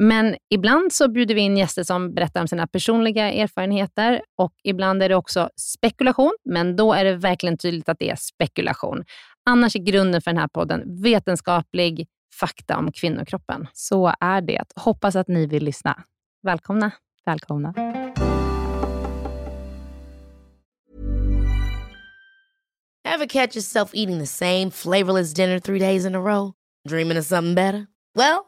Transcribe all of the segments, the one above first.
Men ibland så bjuder vi in gäster som berättar om sina personliga erfarenheter och ibland är det också spekulation, men då är det verkligen tydligt att det är spekulation. Annars är grunden för den här podden vetenskaplig fakta om kvinnokroppen. Så är det. Hoppas att ni vill lyssna. Välkomna. Välkomna. Have catch yourself eating the same flavorless dinner three days in a row? Dreaming of something better? Well,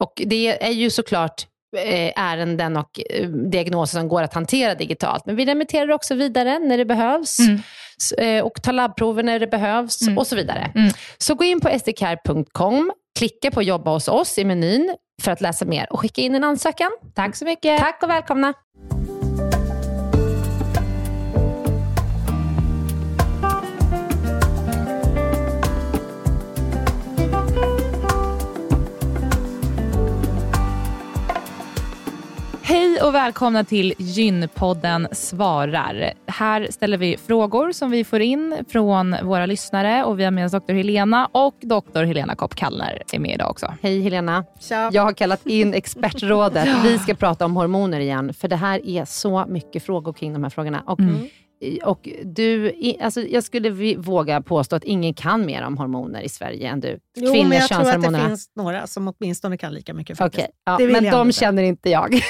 Och det är ju såklart Eh, ärenden och eh, diagnoser som går att hantera digitalt. Men vi remitterar också vidare när det behövs. Mm. Eh, och tar labbprover när det behövs mm. och så vidare. Mm. Så gå in på sdcare.com, klicka på jobba hos oss i menyn för att läsa mer och skicka in en ansökan. Tack så mycket. Tack och välkomna. Hej och välkomna till Gynpodden svarar. Här ställer vi frågor som vi får in från våra lyssnare och vi har med oss doktor Helena och doktor Helena Kopp Kallner är med idag också. Hej Helena. Tja. Jag har kallat in expertrådet. Vi ska prata om hormoner igen, för det här är så mycket frågor kring de här frågorna. Och mm och du, alltså jag skulle våga påstå att ingen kan mer om hormoner i Sverige än du. Jo, men jag tror att det finns några som åtminstone kan lika mycket. Okej, okay, ja, men de känner inte jag.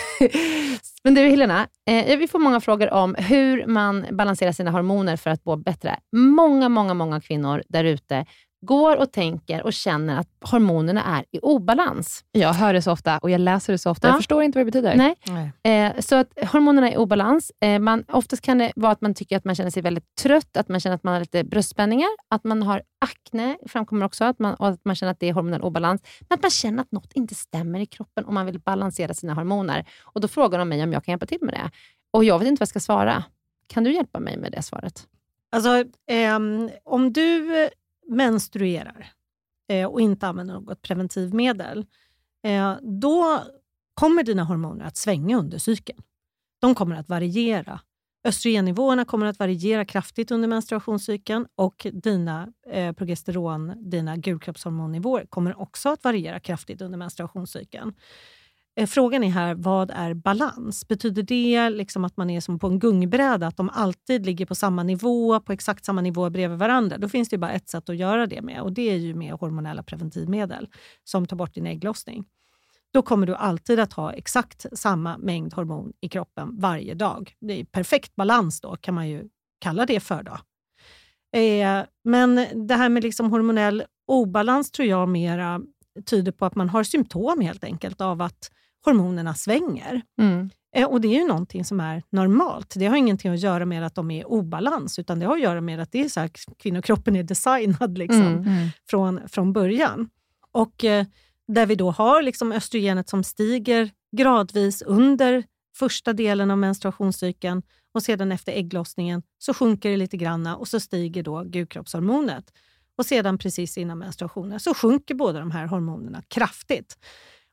men du Helena, eh, vi får många frågor om hur man balanserar sina hormoner för att må bättre. Många, många, många kvinnor där ute går och tänker och känner att hormonerna är i obalans. Jag hör det så ofta och jag läser det så ofta. Ja. Jag förstår inte vad det betyder. Nej. Nej. Eh, så att hormonerna är i obalans. Eh, man, oftast kan det vara att man tycker att man känner sig väldigt trött, att man känner att man har lite bröstspänningar, att man har akne, framkommer också, att man, och att man känner att det är hormonell obalans. Men att man känner att något inte stämmer i kroppen och man vill balansera sina hormoner. Och Då frågar de mig om jag kan hjälpa till med det. Och Jag vet inte vad jag ska svara. Kan du hjälpa mig med det svaret? Alltså, eh, om du menstruerar eh, och inte använder något preventivmedel, eh, då kommer dina hormoner att svänga under cykeln. De kommer att variera. Östrogennivåerna kommer att variera kraftigt under menstruationscykeln och dina eh, progesteron, dina gulkroppshormonnivåer kommer också att variera kraftigt under menstruationscykeln. Eh, frågan är här, vad är balans? Betyder det liksom att man är som på en gungbräda, att de alltid ligger på samma nivå, på exakt samma nivå bredvid varandra? Då finns det bara ett sätt att göra det med och det är ju med hormonella preventivmedel som tar bort din ägglossning. Då kommer du alltid att ha exakt samma mängd hormon i kroppen varje dag. Det är perfekt balans då, kan man ju kalla det för. Då. Eh, men det här med liksom hormonell obalans tror jag mera tyder på att man har symptom helt enkelt av att hormonerna svänger. Mm. Eh, och Det är ju någonting som är normalt. Det har ingenting att göra med att de är i obalans, utan det har att göra med att det är så här, kvinnokroppen är designad liksom, Mm. Mm. från, från början. Och eh, där vi då har liksom östrogenet som stiger gradvis under första delen av menstruationscykeln och sedan efter ägglossningen så sjunker det lite granna och så stiger då gudkroppshormonet. Och sedan precis innan menstruationen så sjunker båda de här hormonerna kraftigt.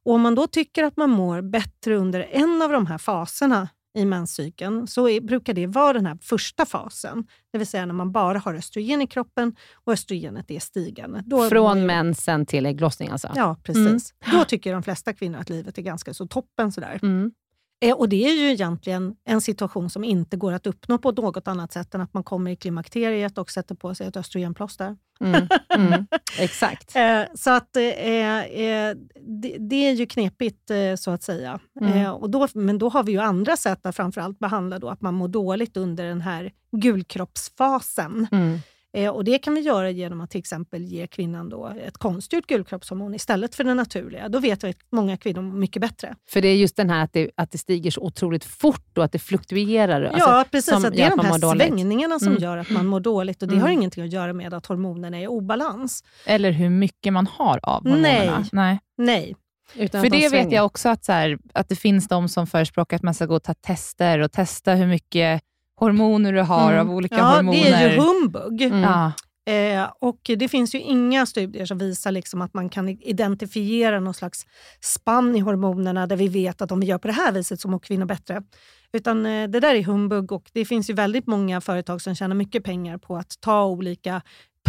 Och om man då tycker att man mår bättre under en av de här faserna i menscykeln så är, brukar det vara den här första fasen. Det vill säga när man bara har östrogen i kroppen och östrogenet är stigande. Då Från ju- mensen till ägglossning alltså? Ja, precis. Då tycker de flesta kvinnor att livet är ganska så toppen. Sådär. Mm. Eh, Och Det är ju egentligen en situation som inte går att uppnå på något annat sätt än att man kommer i klimakteriet och sätter på sig ett östrogenplåster. Mm. Mm. Exakt. Eh, så att eh, det, är ju knepigt så att säga. Mm. Och då, men då har vi ju andra sätt att framförallt behandla då att man mår dåligt under den här gulkroppsfasen. Eh, och Det kan vi göra genom att till exempel ge kvinnan då ett konstgjort gulkroppshormon istället för det naturliga. Då vet vi att många kvinnor mår mycket bättre. För det är just den här att det, att det stiger så otroligt fort och att det fluktuerar. alltså, ja, precis. som Att det är de här svängningarna som Mm. gör att man mår dåligt. Och Det Mm. har ingenting att göra med att hormonerna är i obalans. Eller hur mycket man har av hormonerna. Nej. Nej. Nej. Utan För de det vet svänger. jag också att, så här, att det finns de som förespråkar att man ska gå och ta tester och testa hur mycket hormoner du har Mm. av olika Ja, hormoner. det är ju humbug. Mm. Ja. Eh, och Det finns ju inga studier som visar liksom att man kan identifiera någon slags spann i hormonerna där vi vet att om vi gör på det här viset så mår kvinnor bättre. Utan eh, det där är humbug och det finns ju väldigt många företag som tjänar mycket pengar på att ta olika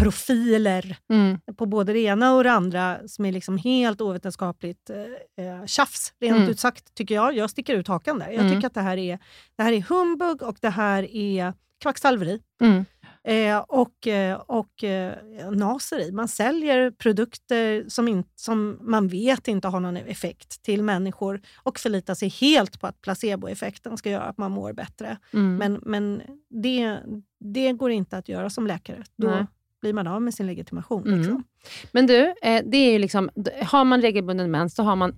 profiler Mm. på både det ena och det andra som är liksom helt ovetenskapligt eh, eh, tjafs, rent Mm. ut sagt, tycker jag. Jag sticker ut hakan där. Jag Mm. tycker att det här, är, det här är humbug och det här är kvacksalveri. Mm. Eh, och eh, och eh, naseri. Man säljer produkter som, in, som man vet inte har någon effekt till människor och förlitar sig helt på att placeboeffekten ska göra att man mår bättre. Mm. Men, men det, det går inte att göra som läkare. Då Nej. Blir man av med sin legitimation. Mm. Liksom. Men du, eh, det är ju liksom, har man regelbunden mens så har man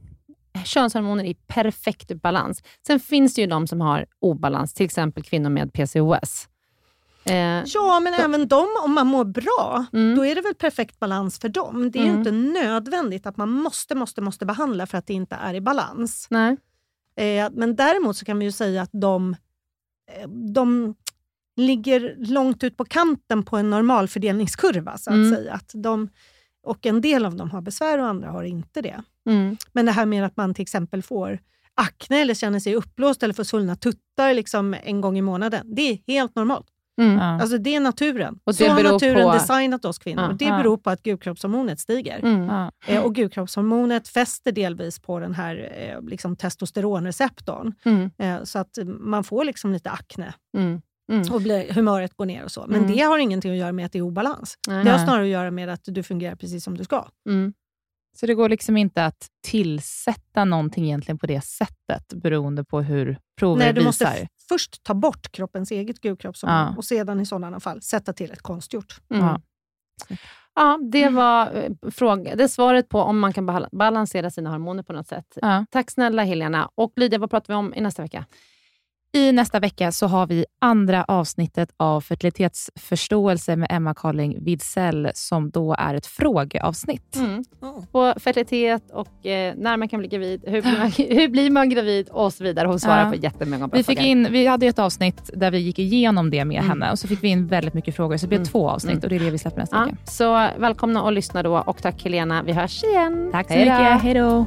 könshormoner i perfekt balans. Sen finns det ju de som har obalans, till exempel kvinnor med PCOS. Eh, Ja, men även de, om man mår bra, Mm. då är det väl perfekt balans för dem. Det är ju Mm. inte nödvändigt att man måste, måste, måste behandla för att det inte är i balans. nej. Eh, men däremot så kan vi ju säga att de, eh, de ligger långt ut på kanten på en normalfördelningskurva. Så att Mm. säga. Att de, och en del av dem har besvär och andra har inte det. Mm. Men det här med att man till exempel får akne eller känner sig uppblåst eller får svullna tuttar liksom en gång i månaden. Det är helt normalt. Mm. Alltså det är naturen. Och Så det har naturen på- designat oss kvinnor. Och det beror på att gudkroppshormonet stiger. Mm. Eh, och gudkroppshormonet fäster delvis på den här eh, liksom testosteronreceptorn. Mm. Eh, så att man får liksom lite akne Mm. Mm. och blir, humöret går ner och så. Men Mm. det har ingenting att göra med att det är obalans. Nej. Det har snarare att göra med att du fungerar precis som du ska. Mm. Så det går liksom inte att tillsätta någonting egentligen på det sättet, beroende på hur prover Nej, du visar. måste först ta bort kroppens eget gudkroppshormon Ja. och sedan i sådana fall sätta till ett konstgjort. Mm. Ja. Ja, det var eh, fråga, det svaret på om man kan bal- balansera sina hormoner på något sätt. Ja. Tack snälla Helena. Och Lydia, vad pratar vi om i nästa vecka? I nästa vecka så har vi andra avsnittet av fertilitetsförståelse med Emma Carling Widsell, som då är ett frågeavsnitt. Mm. På fertilitet och eh, när man kan bli gravid, hur blir man, hur blir man gravid och så vidare. Hon svarar Ja. på jättemånga bra Vi, fick frågor. in, vi hade ett avsnitt där vi gick igenom det med Mm. henne och så fick vi in väldigt mycket frågor, så det blev Mm. två avsnitt Mm. och det är det vi släpper nästa Ja, vecka. så välkomna och lyssna då och tack Helena. Vi hörs igen. Tack så Hej mycket. Hej då.